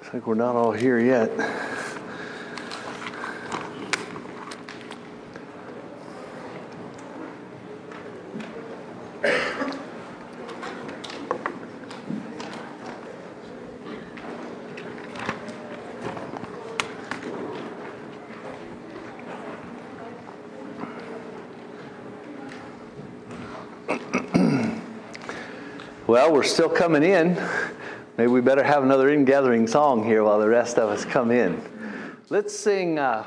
Looks like we're not all here yet. Well, we're still coming in. Maybe we better have another in-gathering song here while the rest of us come in. Let's sing. Uh,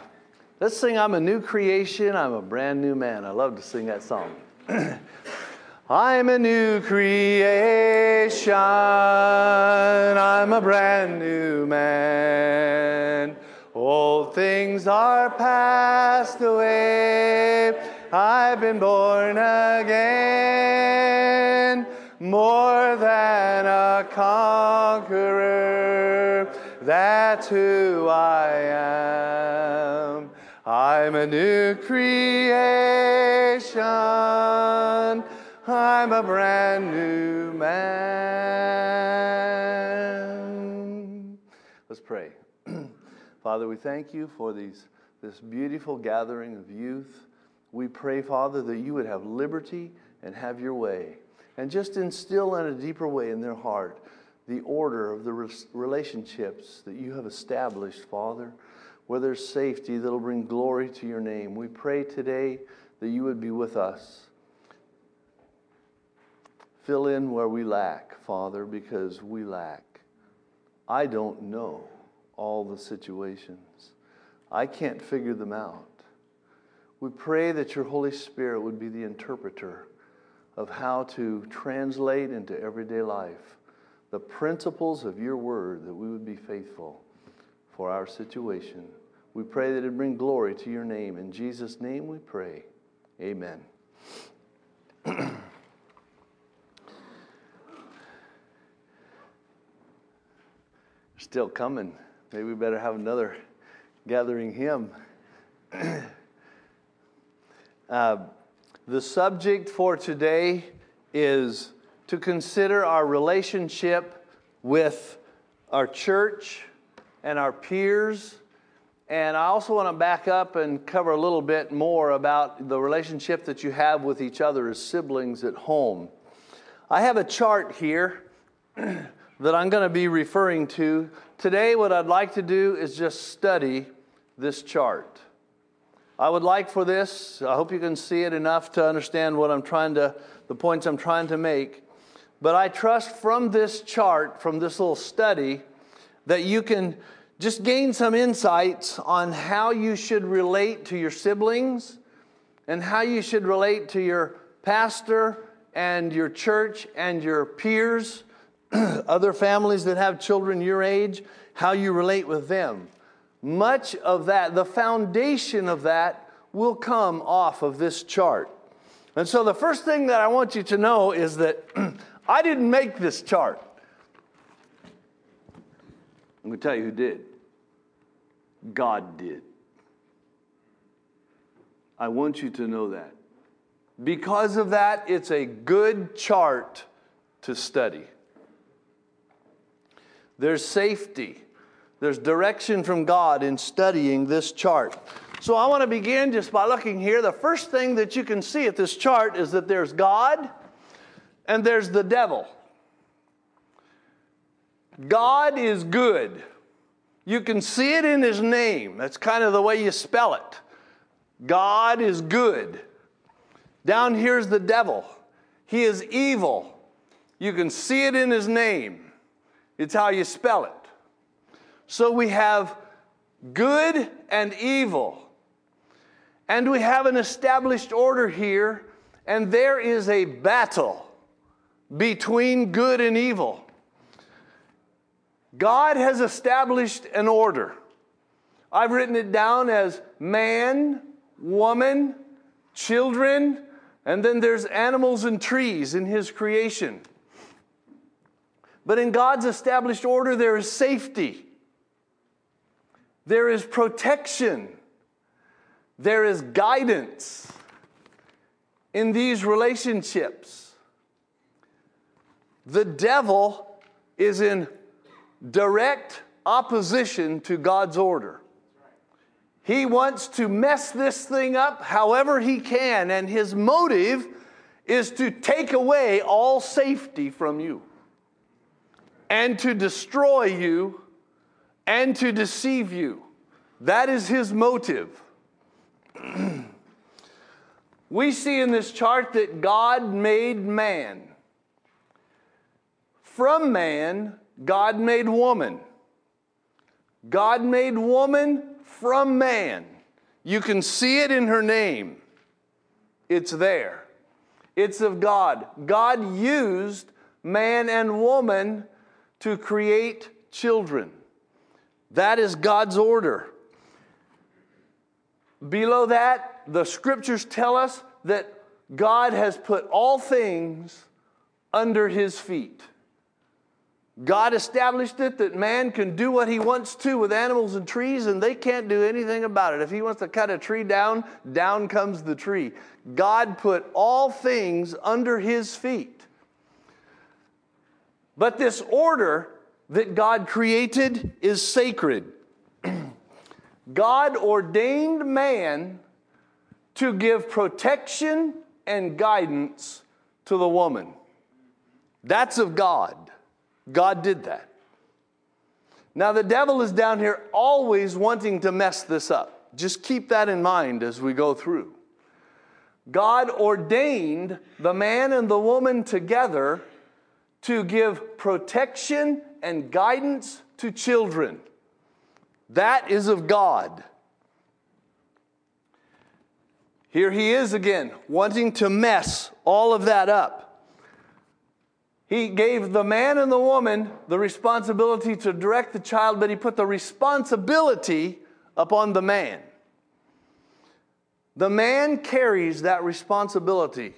let's sing. I'm a new creation. I'm a brand new man. I love to sing that song. I'm a new creation. I'm a brand new man. Old things are passed away. I've been born again more conqueror. That's who I am. I'm a new creation. I'm a brand new man. Let's pray. Father, we thank you for these, this beautiful gathering of youth. We pray, Father, that you would have liberty and have your way and just instill in a deeper way in their heart the order of the relationships that you have established, Father, where there's safety that'll bring glory to your name. We pray today that you would be with us. Fill in where we lack, Father, because we lack. I don't know all the situations, I can't figure them out. We pray that your Holy Spirit would be the interpreter of how to translate into everyday life the principles of your word that we would be faithful for our situation. We pray that it bring glory to your name. In Jesus' name we pray. Amen. Still coming. Maybe we better have another gathering hymn. uh, the subject for today is to consider our relationship with our church and our peers. And I also want to back up and cover a little bit more about the relationship that you have with each other as siblings at home. I have a chart here that I'm going to be referring to. Today, what I'd like to do is just study this chart. I would like for this, I hope you can see it enough to understand what I'm trying to, the points I'm trying to make. But I trust from this chart, from this little study, that you can just gain some insights on how you should relate to your siblings and how you should relate to your pastor and your church and your peers, other families that have children your age, how you relate with them much of that, the foundation of that, will come off of this chart. And so the first thing that I want you to know is that I didn't make this chart. I'm going to tell you who did. God did. I want you to know that. Because of that, it's a good chart to study. There's safety. There's direction from God in studying this chart. So I want to begin just by looking here. The first thing that you can see at this chart is that there's God and there's the devil. God is good. You can see it in his name. That's kind of the way you spell it. God is good. Down here's the devil. He is evil. You can see it in his name. It's how you spell it. So we have good and evil. And we have an established order here, and there is a battle between good and evil. God has established an order. I've written it down as man, woman, children, and then there's animals and trees in His creation. But in God's established order, there is safety. There is protection. There is guidance in these relationships. The devil is in direct opposition to God's order. He wants to mess this thing up however he can, and his motive is to take away all safety from you and to destroy you and to deceive you. That is his motive. we see in this chart that God made man. From man, God made woman. God made woman from man. You can see it in her name. It's there. It's of God. God used man and woman to create children. That is God's order. Below that, the scriptures tell us that God has put all things under his feet. God established it that man can do what he wants to with animals and trees, and they can't do anything about it. If he wants to cut a tree down, down comes the tree. God put all things under his feet. But this order that God created is sacred. God ordained man to give protection and guidance to the woman. That's of God. God did that. Now, the devil is down here always wanting to mess this up. Just keep that in mind as we go through. God ordained the man and the woman together to give protection and guidance to children. That is of God. Here he is again, wanting to mess all of that up. He gave the man and the woman the responsibility to direct the child, but he put the responsibility upon the man. The man carries that responsibility.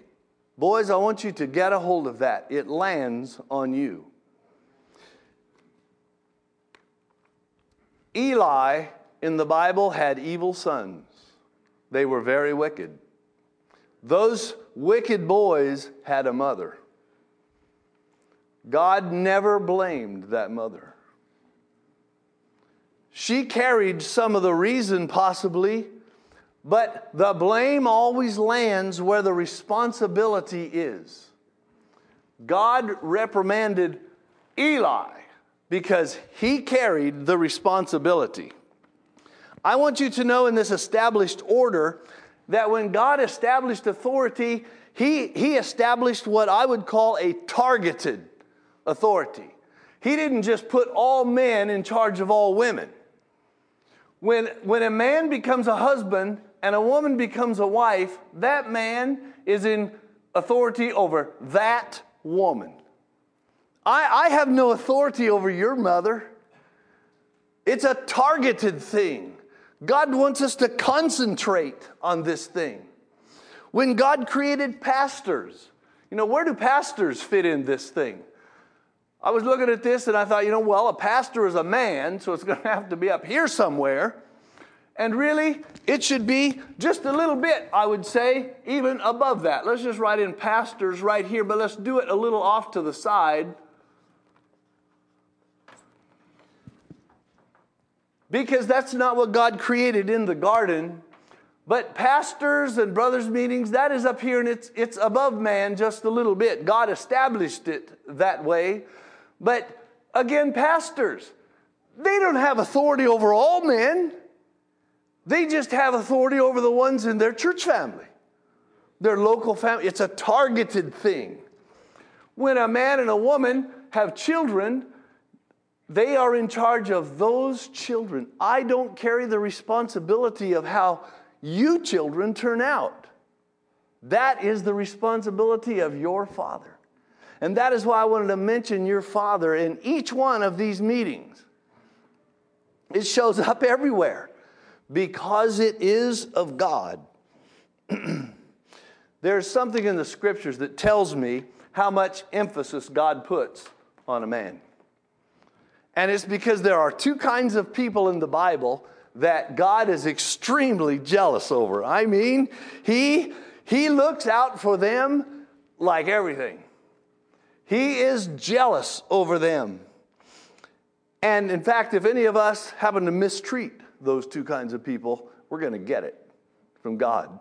Boys, I want you to get a hold of that. It lands on you. Eli in the Bible had evil sons, they were very wicked. Those wicked boys had a mother. God never blamed that mother. She carried some of the reason, possibly, but the blame always lands where the responsibility is. God reprimanded Eli because he carried the responsibility. I want you to know in this established order that when God established authority, he, he established what I would call a targeted authority. He didn't just put all men in charge of all women. When, when a man becomes a husband and a woman becomes a wife, that man is in authority over that woman. I, I have no authority over your mother. It's a targeted thing. God wants us to concentrate on this thing. When God created pastors, you know, where do pastors fit in this thing? I was looking at this and I thought, you know, well, a pastor is a man, so it's going to have to be up here somewhere. And really, it should be just a little bit, I would say, even above that. Let's just write in pastors right here, but let's do it a little off to the side. Because that's not what God created in the garden. But pastors and brothers' meetings, that is up here and it's, it's above man just a little bit. God established it that way. But again, pastors, they don't have authority over all men. They just have authority over the ones in their church family, their local family. It's a targeted thing. When a man and a woman have children, they are in charge of those children. I don't carry the responsibility of how you children turn out. That is the responsibility of your father. And that is why I wanted to mention your father in each one of these meetings. It shows up everywhere because it is of God. There's something in the scriptures that tells me how much emphasis God puts on a man. And it's because there are two kinds of people in the Bible that God is extremely jealous over. I mean, he, he looks out for them like everything. He is jealous over them. And in fact, if any of us happen to mistreat those two kinds of people, we're going to get it from God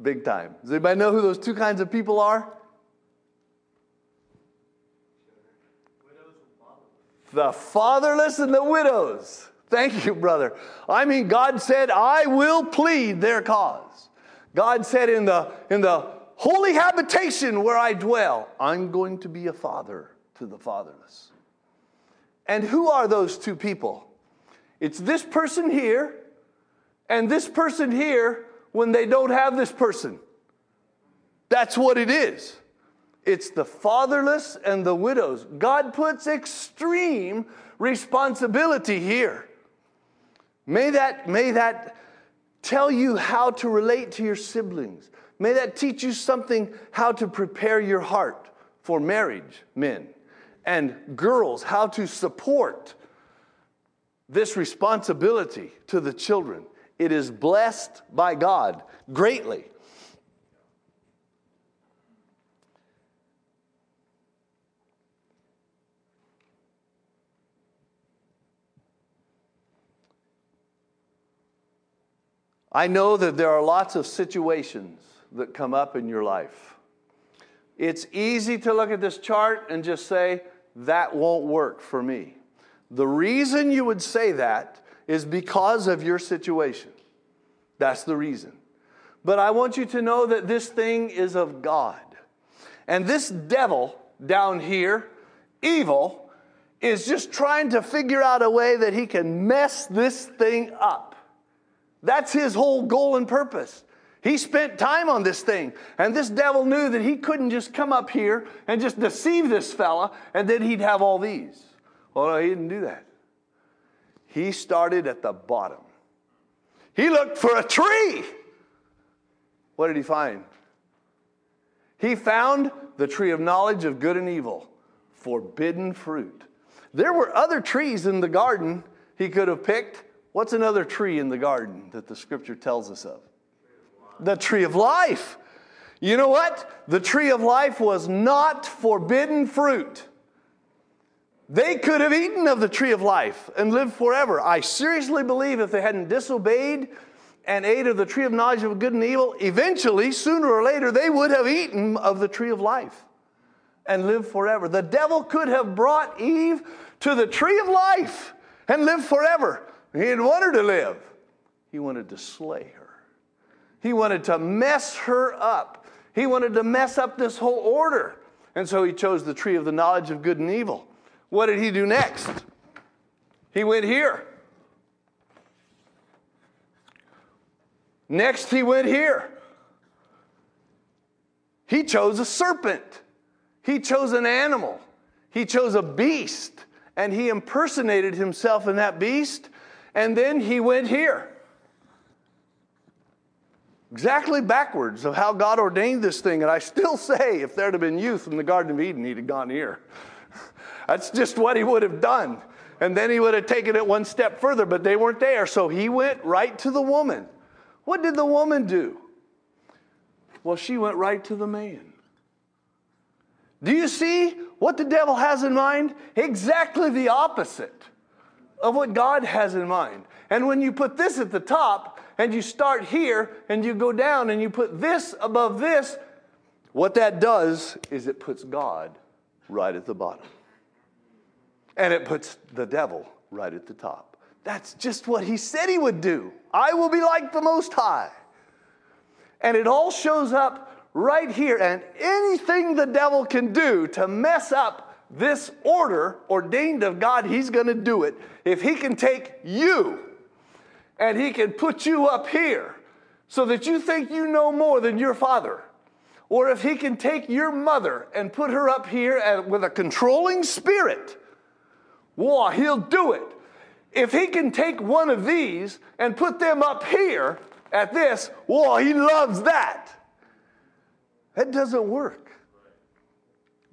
big time. Does anybody know who those two kinds of people are? The fatherless and the widows. Thank you, brother. I mean, God said, I will plead their cause. God said, in the, in the holy habitation where I dwell, I'm going to be a father to the fatherless. And who are those two people? It's this person here and this person here when they don't have this person. That's what it is. It's the fatherless and the widows. God puts extreme responsibility here. May that, may that tell you how to relate to your siblings. May that teach you something how to prepare your heart for marriage, men, and girls, how to support this responsibility to the children. It is blessed by God greatly. I know that there are lots of situations that come up in your life. It's easy to look at this chart and just say, that won't work for me. The reason you would say that is because of your situation. That's the reason. But I want you to know that this thing is of God. And this devil down here, evil, is just trying to figure out a way that he can mess this thing up. That's his whole goal and purpose. He spent time on this thing, and this devil knew that he couldn't just come up here and just deceive this fella and then he'd have all these. Well, no, he didn't do that. He started at the bottom. He looked for a tree. What did he find? He found the tree of knowledge of good and evil, forbidden fruit. There were other trees in the garden he could have picked. What's another tree in the garden that the scripture tells us of? The tree of life. You know what? The tree of life was not forbidden fruit. They could have eaten of the tree of life and lived forever. I seriously believe if they hadn't disobeyed and ate of the tree of knowledge of good and evil, eventually, sooner or later, they would have eaten of the tree of life and lived forever. The devil could have brought Eve to the tree of life and lived forever. He didn't want her to live, he wanted to slay her. He wanted to mess her up. He wanted to mess up this whole order. And so he chose the tree of the knowledge of good and evil. What did he do next? He went here. Next, he went here. He chose a serpent. He chose an animal. He chose a beast. And he impersonated himself in that beast. And then he went here. Exactly backwards of how God ordained this thing. And I still say, if there'd have been youth in the Garden of Eden, he'd have gone here. That's just what he would have done. And then he would have taken it one step further, but they weren't there. So he went right to the woman. What did the woman do? Well, she went right to the man. Do you see what the devil has in mind? Exactly the opposite of what God has in mind. And when you put this at the top and you start here and you go down and you put this above this, what that does is it puts God right at the bottom and it puts the devil right at the top. That's just what he said he would do. I will be like the Most High. And it all shows up right here. And anything the devil can do to mess up this order ordained of God, he's going to do it. If he can take you and he can put you up here so that you think you know more than your father, or if he can take your mother and put her up here with a controlling spirit Whoa, he'll do it. If he can take one of these and put them up here at this, whoa, he loves that. That doesn't work.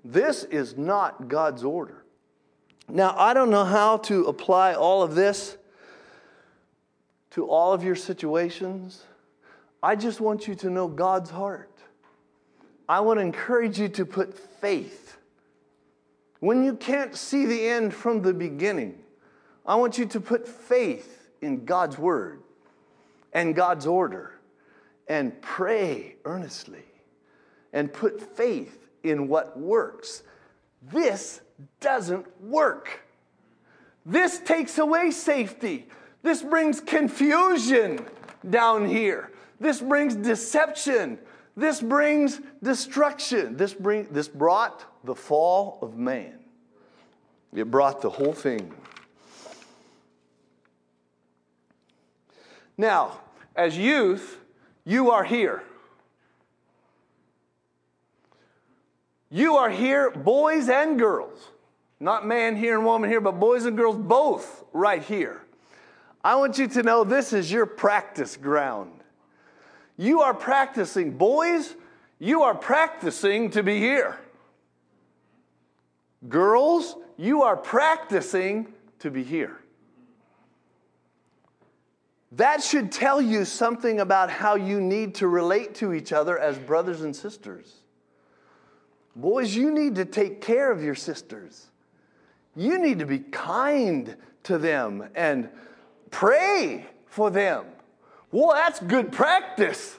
This is not God's order. Now, I don't know how to apply all of this to all of your situations. I just want you to know God's heart. I want to encourage you to put faith when you can't see the end from the beginning, I want you to put faith in God's word and God's order and pray earnestly and put faith in what works. This doesn't work. This takes away safety. This brings confusion down here. This brings deception. This brings destruction. This, bring, this brought the fall of man. It brought the whole thing. Now, as youth, you are here. You are here, boys and girls. Not man here and woman here, but boys and girls both right here. I want you to know this is your practice ground. You are practicing, boys, you are practicing to be here. Girls, you are practicing to be here. That should tell you something about how you need to relate to each other as brothers and sisters. Boys, you need to take care of your sisters. You need to be kind to them and pray for them. Well, that's good practice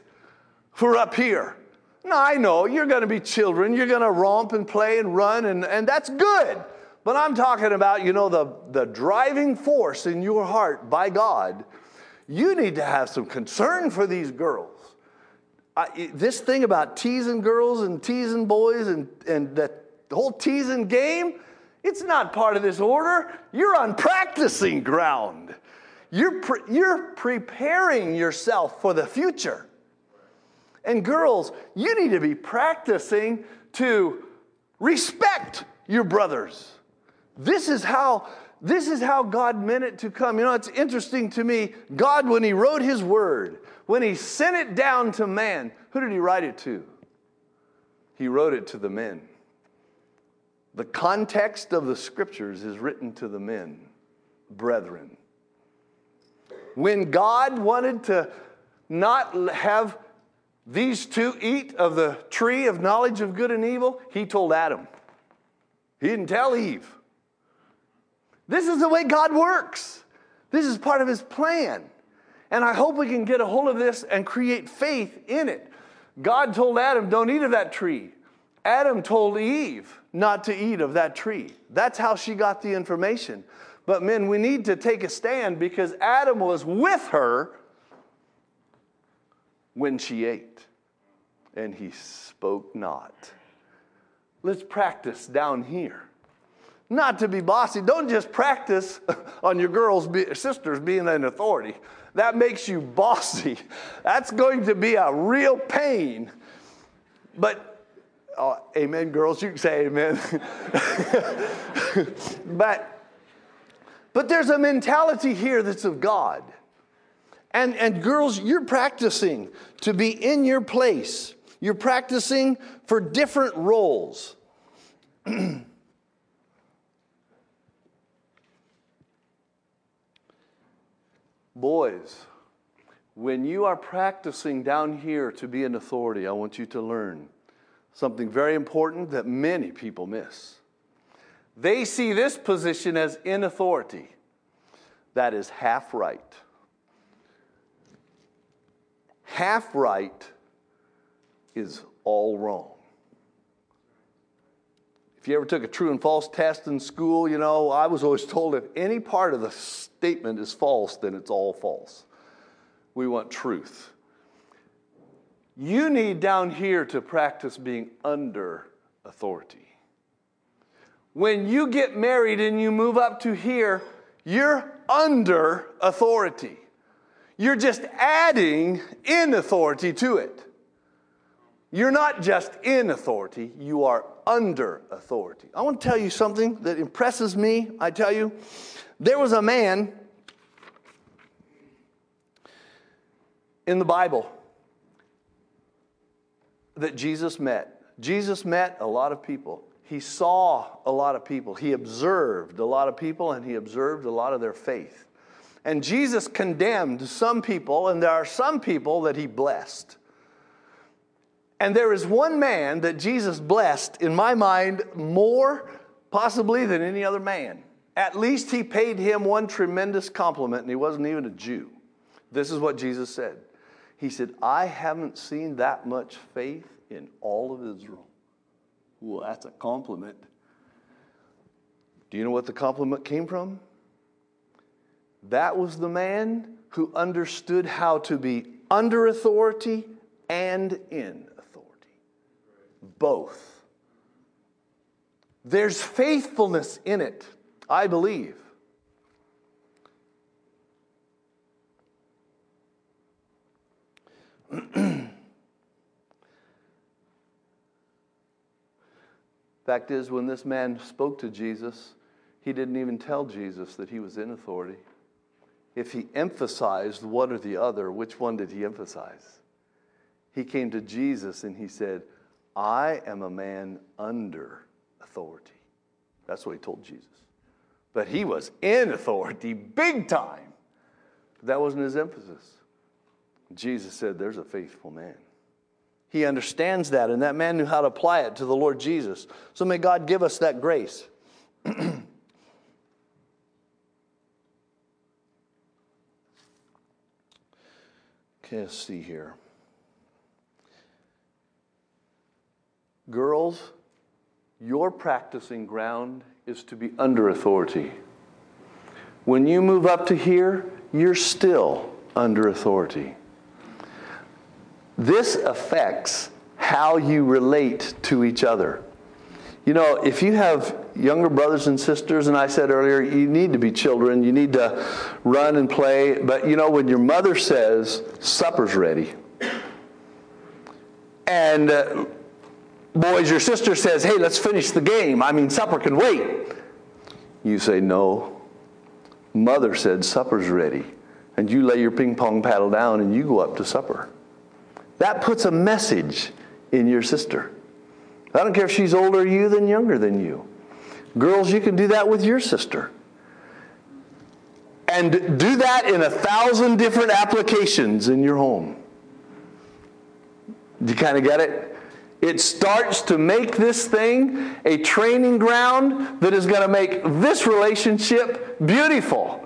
for up here. Now, I know you're going to be children. You're going to romp and play and run, and, and that's good. But I'm talking about, you know, the, the driving force in your heart by God you need to have some concern for these girls. I, this thing about teasing girls and teasing boys and, and that whole teasing game, it's not part of this order. You're on practicing ground. You're, pre- you're preparing yourself for the future. And girls, you need to be practicing to respect your brothers. This is how this is how God meant it to come. You know, it's interesting to me. God, when He wrote His word, when He sent it down to man, who did He write it to? He wrote it to the men. The context of the scriptures is written to the men, brethren. When God wanted to not have these two eat of the tree of knowledge of good and evil, He told Adam. He didn't tell Eve. This is the way God works. This is part of His plan. And I hope we can get a hold of this and create faith in it. God told Adam, don't eat of that tree. Adam told Eve not to eat of that tree. That's how she got the information. But men, we need to take a stand because Adam was with her when she ate, and he spoke not. Let's practice down here not to be bossy. Don't just practice on your girls, sisters being an authority. That makes you bossy. That's going to be a real pain. But, oh, amen, girls, you can say amen. but, but there's a mentality here that's of God. And, and girls, you're practicing to be in your place. You're practicing for different roles. Boys, when you are practicing down here to be an authority, I want you to learn something very important that many people miss. They see this position as in authority. That is half right. Half right is all wrong. If you ever took a true and false test in school, you know, I was always told if any part of the statement is false, then it's all false. We want truth. You need down here to practice being under authority. When you get married and you move up to here, you're under authority. You're just adding in authority to it. You're not just in authority, you are under authority. I want to tell you something that impresses me. I tell you, there was a man in the Bible that Jesus met. Jesus met a lot of people. He saw a lot of people. He observed a lot of people and he observed a lot of their faith. And Jesus condemned some people, and there are some people that he blessed. And there is one man that Jesus blessed, in my mind, more possibly than any other man. At least he paid him one tremendous compliment, and he wasn't even a Jew. This is what Jesus said. He said, I haven't seen that much faith in all of Israel. Well, that's a compliment. Do you know what the compliment came from? That was the man who understood how to be under authority and in. Both. There's faithfulness in it, I believe. Fact is, when this man spoke to Jesus, he didn't even tell Jesus that he was in authority. If he emphasized one or the other, which one did he emphasize? He came to Jesus and he said, I am a man under authority. That's what he told Jesus. But he was in authority big time. But that wasn't his emphasis. Jesus said, There's a faithful man. He understands that, and that man knew how to apply it to the Lord Jesus. So may God give us that grace. okay, let's see here. Girls, your practicing ground is to be under authority. When you move up to here, you're still under authority. This affects how you relate to each other. You know, if you have younger brothers and sisters, and I said earlier, you need to be children, you need to run and play, but you know, when your mother says, supper's ready, and uh, boys, your sister says, hey, let's finish the game, I mean, supper can wait. You say, no. Mother said, supper's ready. And you lay your ping pong paddle down and you go up to supper. That puts a message in your sister. I don't care if she's older you than younger than you. Girls, you can do that with your sister. And do that in a thousand different applications in your home. Do you kind of get it? It starts to make this thing a training ground that is going to make this relationship beautiful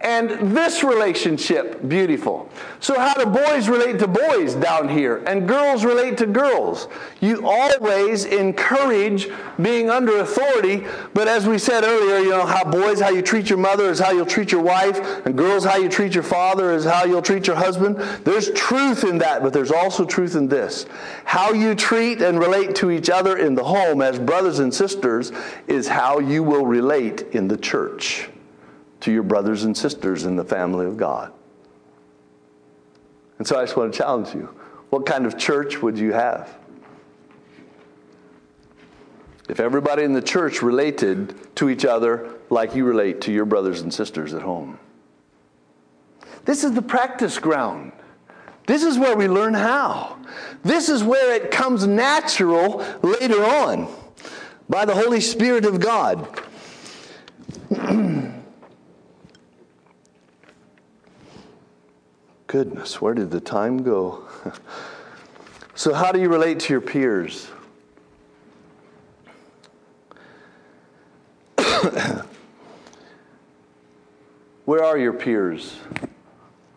and this relationship beautiful. So, how do boys relate to boys down here and girls relate to girls? You always encourage being under authority, but as we said earlier, you know, how boys, how you treat your mother is how you'll treat your wife, and girls, how you treat your father is how you'll treat your husband. There's truth in that, but there's also truth in this. How you treat and relate to each other in the home as brothers and sisters is how you will relate in the church to your brothers and sisters in the family of God. And so I just want to challenge you what kind of church would you have? If everybody in the church related to each other like you relate to your brothers and sisters at home. This is the practice ground. This is where we learn how. This is where it comes natural later on by the Holy Spirit of God. Goodness, where did the time go? so, how do you relate to your peers? where are your peers?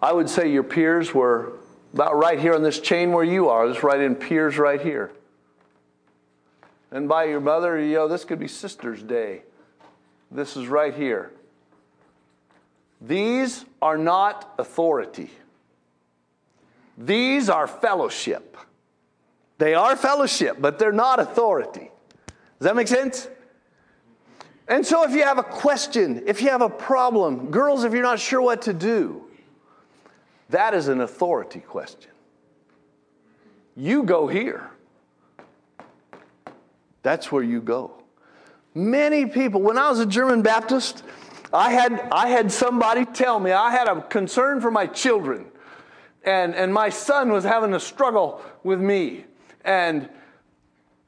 I would say your peers were about right here on this chain where you are. This right in peers right here. And by your mother, you know, this could be Sister's Day. This is right here. These are not authority. These are fellowship. They are fellowship, but they're not authority. Does that make sense? And so, if you have a question, if you have a problem, girls, if you're not sure what to do, that is an authority question. You go here. That's where you go. Many people, when I was a German Baptist, I had, I had somebody tell me I had a concern for my children and, and my son was having a struggle with me. And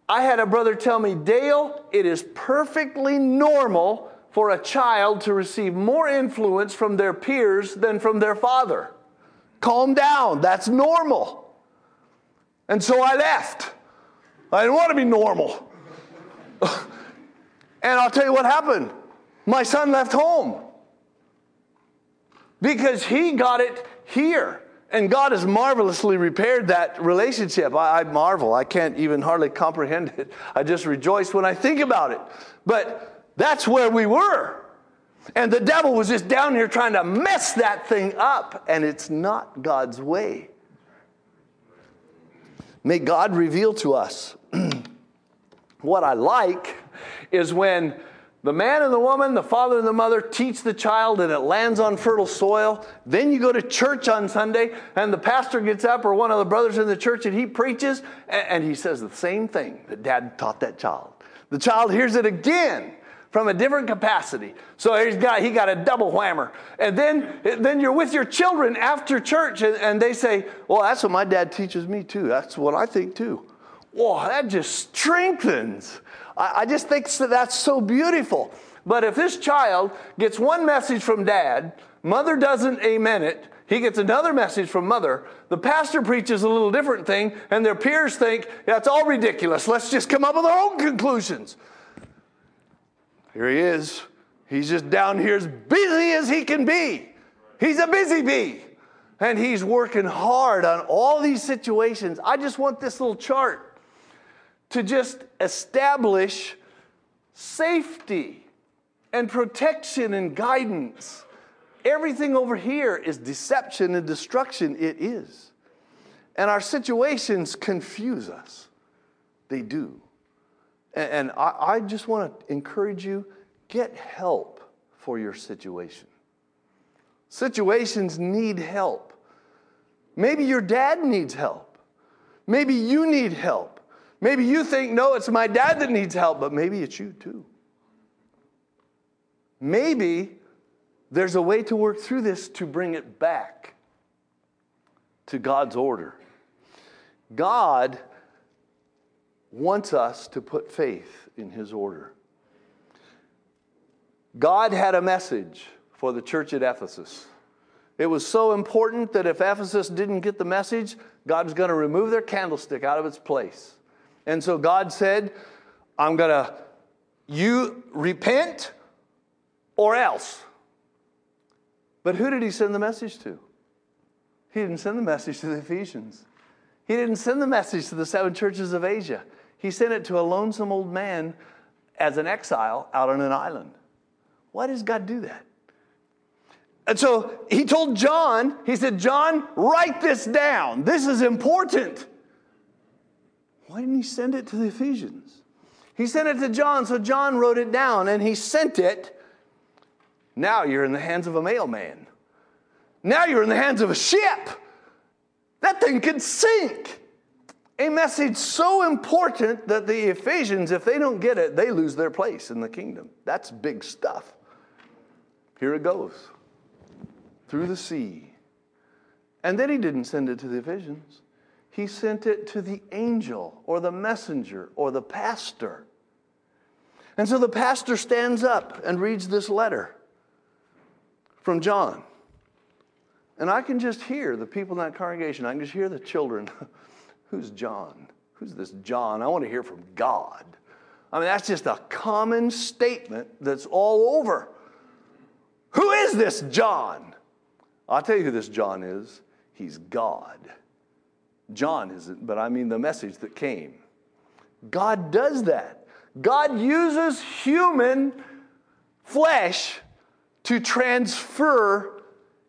I had a brother tell me, Dale, it is perfectly normal for a child to receive more influence from their peers than from their father. Calm down, that's normal. And so I left. I didn't want to be normal. and I'll tell you what happened. My son left home because he got it here. And God has marvelously repaired that relationship. I, I, marvel. I can't even hardly comprehend it. I just rejoice when I think about it. But that's where we were. And the devil was just down here trying to mess that thing up. And it's not God's way. May God reveal to us. what I like is when the man and the woman, the father and the mother teach the child and it lands on fertile soil. Then you go to church on Sunday and the pastor gets up or one of the brothers in the church and he preaches and he says the same thing that dad taught that child. The child hears it again from a different capacity. So he's got, he got a double whammer. And then, then you're with your children after church and, and they say, Well, that's what my dad teaches me too. That's what I think too. Well, that just strengthens I, I just think that's so beautiful. But if this child gets one message from dad, mother doesn't amen it, he gets another message from mother. The pastor preaches a little different thing, and their peers think, it's all ridiculous. Let's just come up with our own conclusions. Here he is. He's just down here as busy as he can be. He's a busy bee. And he's working hard on all these situations. I just want this little chart to just establish safety and protection and guidance. Everything over here is deception and destruction. It is. And our situations confuse us. They do. And, I, just want to encourage you get help for your situation. Situations need help. Maybe your dad needs help. Maybe you need help. Maybe you think, no, it's my dad that needs help, but maybe it's you too. Maybe there's a way to work through this to bring it back to God's order. God wants us to put faith in His order. God had a message for the church at Ephesus. It was so important that if Ephesus didn't get the message, God was going to remove their candlestick out of its place. And so God said, I'm going to, you repent or else. But who did he send the message to? He didn't send the message to the Ephesians. He didn't send the message to the seven churches of Asia. He sent it to a lonesome old man as an exile out on an island. Why does God do that? And so he told John, he said, John, write this down. This is important. Why didn't he send it to the Ephesians? He sent it to John, so John wrote it down and he sent it. Now you're in the hands of a mailman. Now you're in the hands of a ship. That thing could sink. A message so important that the Ephesians, if they don't get it, they lose their place in the kingdom. That's big stuff. Here it goes through the sea. And then he didn't send it to the Ephesians. He sent it to the angel or the messenger or the pastor. And so the pastor stands up and reads this letter from John. And I can just hear the people in that congregation, I can just hear the children. Who's John? Who's this John? I want to hear from God. I mean, that's just a common statement that's all over. Who is this John? I'll tell you who this John is. He's God. John isn't, but I mean the message that came. God does that. God uses human flesh to transfer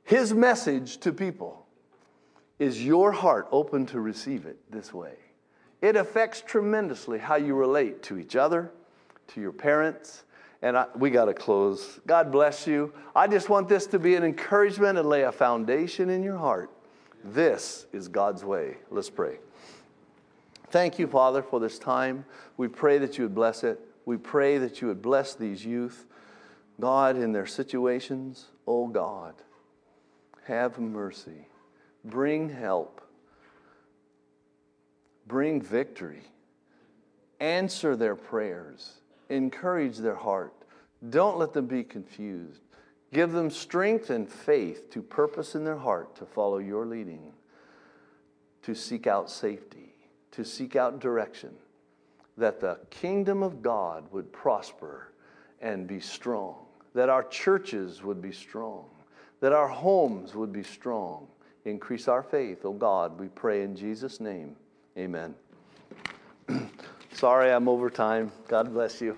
his message to people. Is your heart open to receive it this way? It affects tremendously how you relate to each other, to your parents, and I, we got to close. God bless you. I just want this to be an encouragement and lay a foundation in your heart this is God's way. Let's pray. Thank you, Father, for this time. We pray that you would bless it. We pray that you would bless these youth, God, in their situations. Oh, God, have mercy. Bring help. Bring victory. Answer their prayers. Encourage their heart. Don't let them be confused. Give them strength and faith to purpose in their heart to follow your leading, to seek out safety, to seek out direction, that the kingdom of God would prosper and be strong. that our churches would be strong, that our homes would be strong. Increase our faith, O oh God, we pray in Jesus' name. Amen. Sorry I'm over time. God bless you.